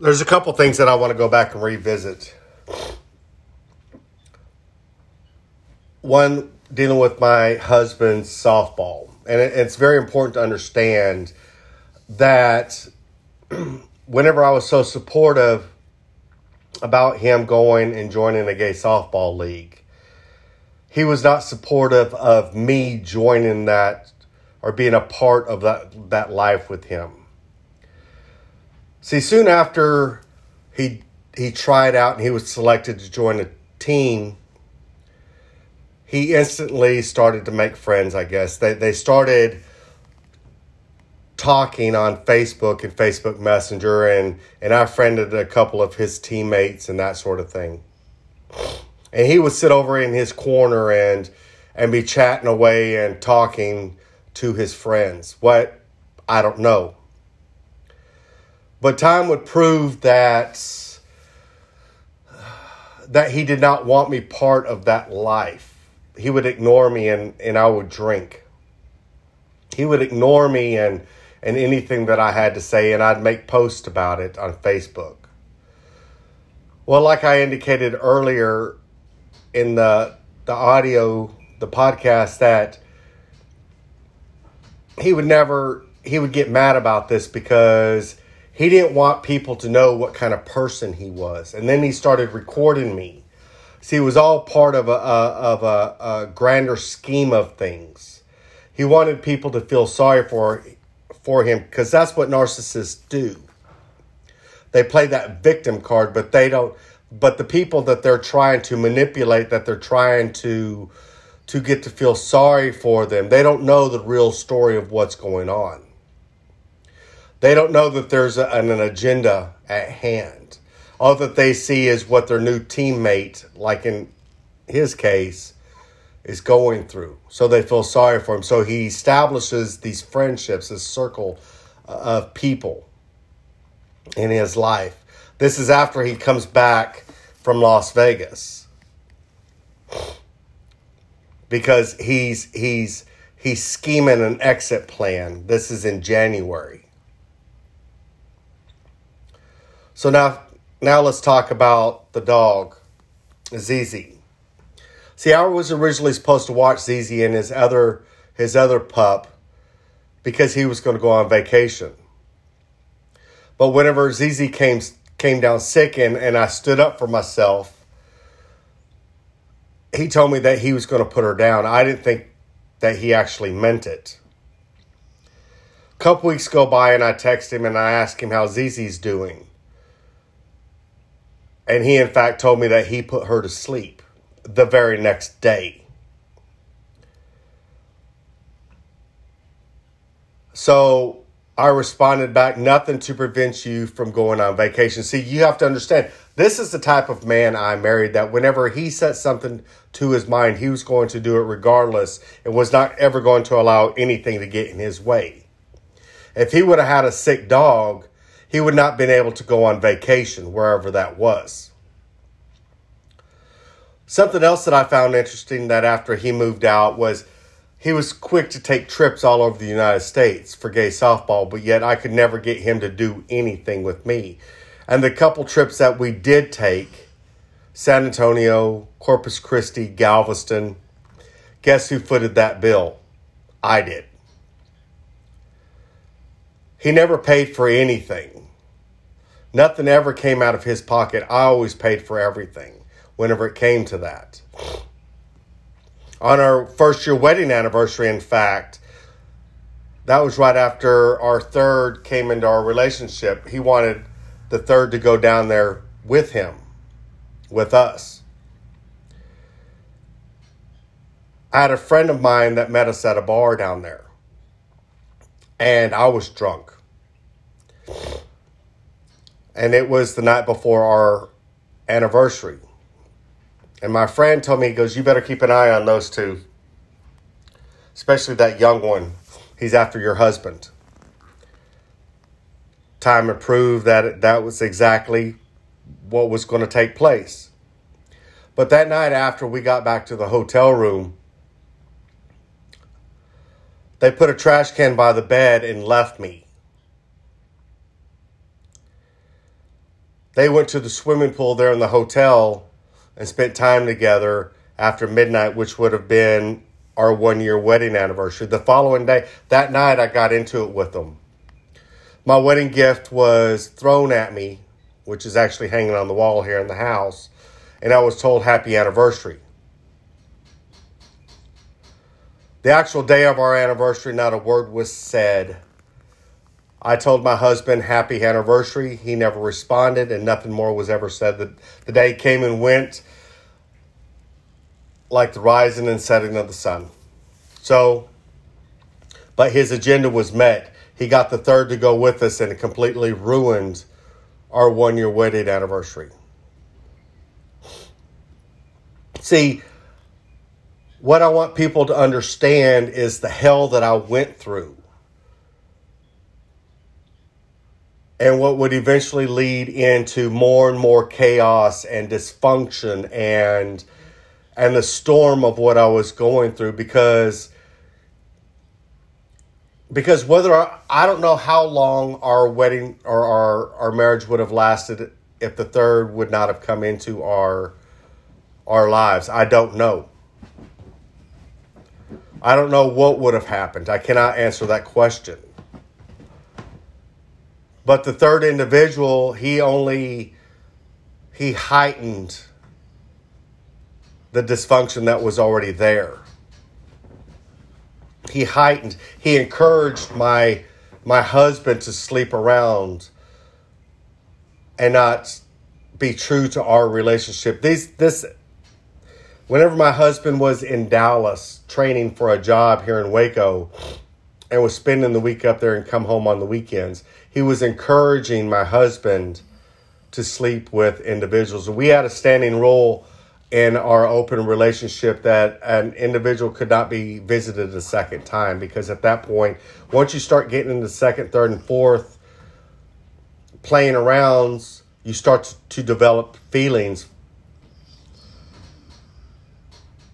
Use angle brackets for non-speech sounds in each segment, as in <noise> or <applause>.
there's a couple things that I want to go back and revisit. One, dealing with my husband's softball. And it, it's very important to understand that <clears throat> whenever I was so supportive about him going and joining a gay softball league, he was not supportive of me joining that or being a part of that, that life with him. See, soon after he he tried out and he was selected to join a team, he instantly started to make friends, I guess. They they started talking on Facebook and Facebook Messenger and and I friended a couple of his teammates and that sort of thing. And he would sit over in his corner and and be chatting away and talking to his friends. What I don't know. But time would prove that that he did not want me part of that life. He would ignore me and, and I would drink. He would ignore me and, and anything that I had to say, and I'd make posts about it on Facebook. Well, like I indicated earlier in the the audio, the podcast, that he would never he would get mad about this because he didn't want people to know what kind of person he was. And then he started recording me. See, it was all part of a, a of a, a, grander scheme of things. He wanted people to feel sorry for for him because that's what narcissists do. They play that victim card, but they don't. But the people that they're trying to manipulate, that they're trying to to get to feel sorry for them, they don't know the real story of what's going on. They don't know that there's an, an agenda at hand. All that they see is what their new teammate, like in his case, is going through. So they feel sorry for him. So he establishes these friendships, this circle uh, of people in his life. This is after he comes back from Las Vegas. Because he's he's he's scheming an exit plan. This is in January. So now, now let's talk about the dog, ZZ. See, I was originally supposed to watch ZZ and his other his other pup because he was going to go on vacation. But whenever ZZ came came down sick and, and I stood up for myself, he told me that he was going to put her down. I didn't think that he actually meant it. A couple weeks go by and I text him and I ask him how ZZ's doing. And he, in fact, told me that he put her to sleep the very next day. So I responded back, nothing to prevent you from going on vacation. See, you have to understand, this is the type of man I married that whenever he set something to his mind, he was going to do it regardless and was not ever going to allow anything to get in his way. If he would have had a sick dog, he would not been able to go on vacation wherever that was. Something else that I found interesting that after he moved out was he was quick to take trips all over the United States for gay softball, but yet I could never get him to do anything with me. And the couple trips that we did take, San Antonio, Corpus Christi, Galveston, guess who footed that bill? I did. He never paid for anything. Nothing ever came out of his pocket. I always paid for everything whenever it came to that. On our first year wedding anniversary, in fact, that was right after our third came into our relationship. He wanted the third to go down there with him, with us. I had a friend of mine that met us at a bar down there, and I was drunk and it was the night before our anniversary. And my friend told me, he goes, You better keep an eye on those two, especially that young one. He's after your husband. Time to prove that that was exactly what was going to take place. But that night after we got back to the hotel room, they put a trash can by the bed and left me. They went to the swimming pool there in the hotel and spent time together after midnight, which would have been our one year wedding anniversary. The following day, that night, I got into it with them. My wedding gift was thrown at me, which is actually hanging on the wall here in the house, and I was told happy anniversary. The actual day of our anniversary, not a word was said. I told my husband happy anniversary. He never responded, and nothing more was ever said. The, the day came and went like the rising and setting of the sun. So, but his agenda was met. He got the third to go with us, and it completely ruined our one year wedding anniversary. See, what I want people to understand is the hell that I went through. And what would eventually lead into more and more chaos and dysfunction and and the storm of what I was going through because because whether I, I don't know how long our wedding or our our marriage would have lasted if the third would not have come into our our lives. I don't know. I don't know what would have happened. I cannot answer that question. But the third individual, he only he heightened the dysfunction that was already there. He heightened, he encouraged my my husband to sleep around and not be true to our relationship. These this whenever my husband was in Dallas training for a job here in Waco and was spending the week up there and come home on the weekends, he was encouraging my husband to sleep with individuals. We had a standing rule in our open relationship that an individual could not be visited a second time because at that point, once you start getting into second, third, and fourth playing arounds, you start to develop feelings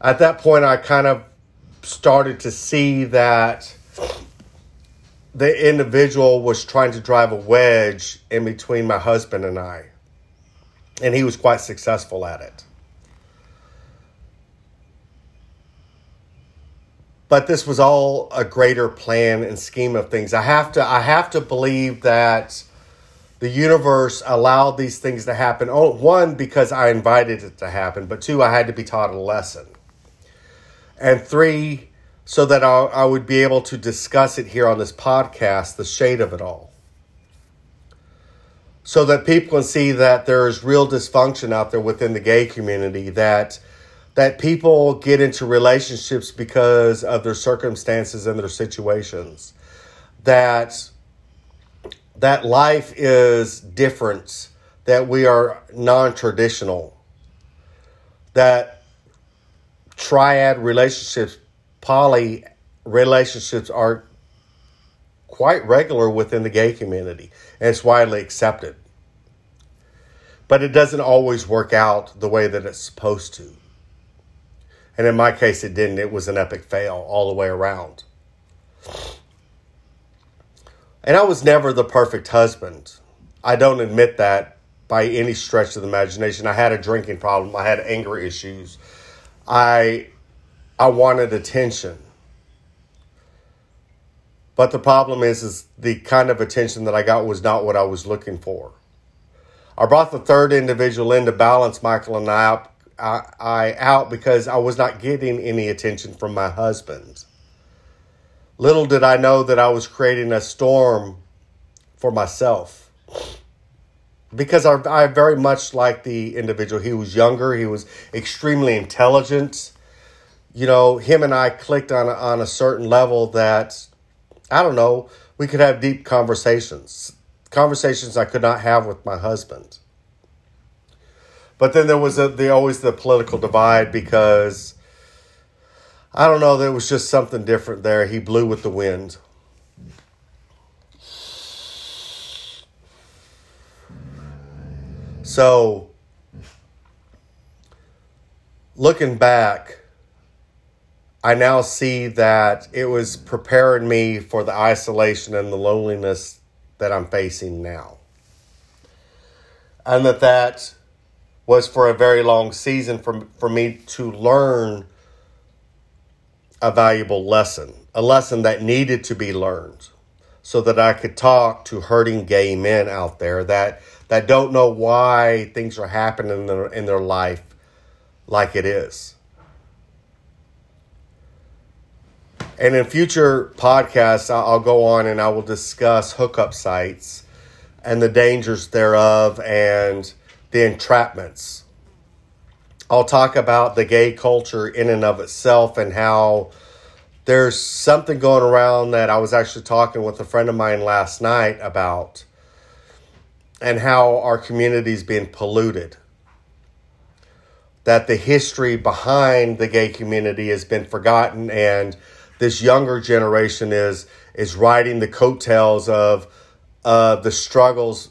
at that point, I kind of started to see that the individual was trying to drive a wedge in between my husband and I. And he was quite successful at it. But this was all a greater plan and scheme of things. I have to I have to believe that the universe allowed these things to happen. Oh, one because I invited it to happen, but two I had to be taught a lesson and three, so that I, I would be able to discuss it here on this podcast, the shade of it all. So that people can see that there is real dysfunction out there within the gay community, that that people get into relationships because of their circumstances and their situations. That that life is different, that we are non-traditional. That triad relationships, poly relationships are quite regular within the gay community and it's widely accepted. But it doesn't always work out the way that it's supposed to. And in my case, it didn't. It was an epic fail all the way around. And I was never the perfect husband. I don't admit that by any stretch of the imagination. I had a drinking problem, I had anger issues, I I wanted attention. But the problem is is the kind of attention that I got was not what I was looking for. I brought the third individual in to balance Michael and I out, I, I out because I was not getting any attention from my husband. Little did I know that I was creating a storm for myself because I, I very much like the individual. He was younger, he was extremely intelligent. You know, him and I clicked on a, on a certain level that I don't know, we could have deep conversations. Conversations I could not have with my husband. But then there was a, the always the political divide because I don't know, there was just something different there. He blew with the wind. So, looking back, I now see that it was preparing me for the isolation and the loneliness that I'm facing now. and that that was for a very long season for, for me to learn a valuable lesson, a lesson that needed to be learned so that I could talk to hurting gay men out there that that don't know why things are happening in their, in their life like it is. And in future podcasts, I'll go on and I will discuss hookup sites and the dangers thereof and the entrapments. I'll talk about the gay culture in and of itself and how there's something going around that I was actually talking with a friend of mine last night about and how our community is being polluted. That the history behind the gay community has been forgotten and this younger generation is is riding the coattails of uh, the struggles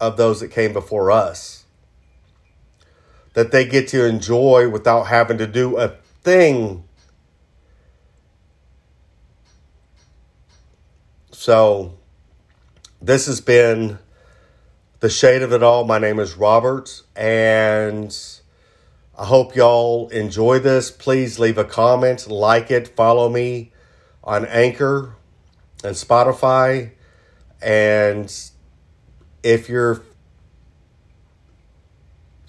of those that came before us. That they get to enjoy without having to do a thing. So, this has been the shade of it all. My name is Robert, and I hope y'all enjoy this. Please leave a comment, like it, follow me on Anchor and Spotify. And if you're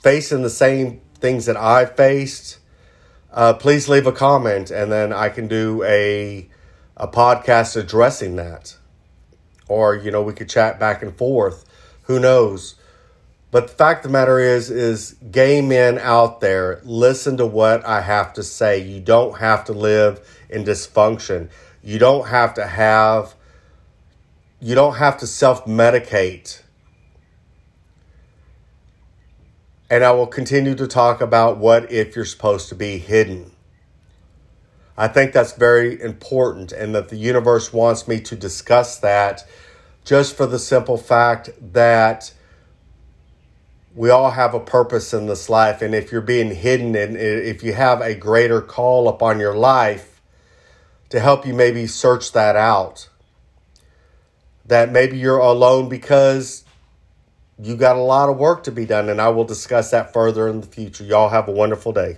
facing the same things that I faced, uh, please leave a comment and then I can do a a podcast addressing that. Or, you know, we could chat back and forth. Who knows? But the fact of the matter is, is gay men out there, listen to what I have to say. You don't have to live in dysfunction. You don't have to have, you don't have to self medicate. And I will continue to talk about what if you're supposed to be hidden. I think that's very important, and that the universe wants me to discuss that just for the simple fact that we all have a purpose in this life. And if you're being hidden and if you have a greater call upon your life to help you maybe search that out, that maybe you're alone because you got a lot of work to be done. And I will discuss that further in the future. Y'all have a wonderful day.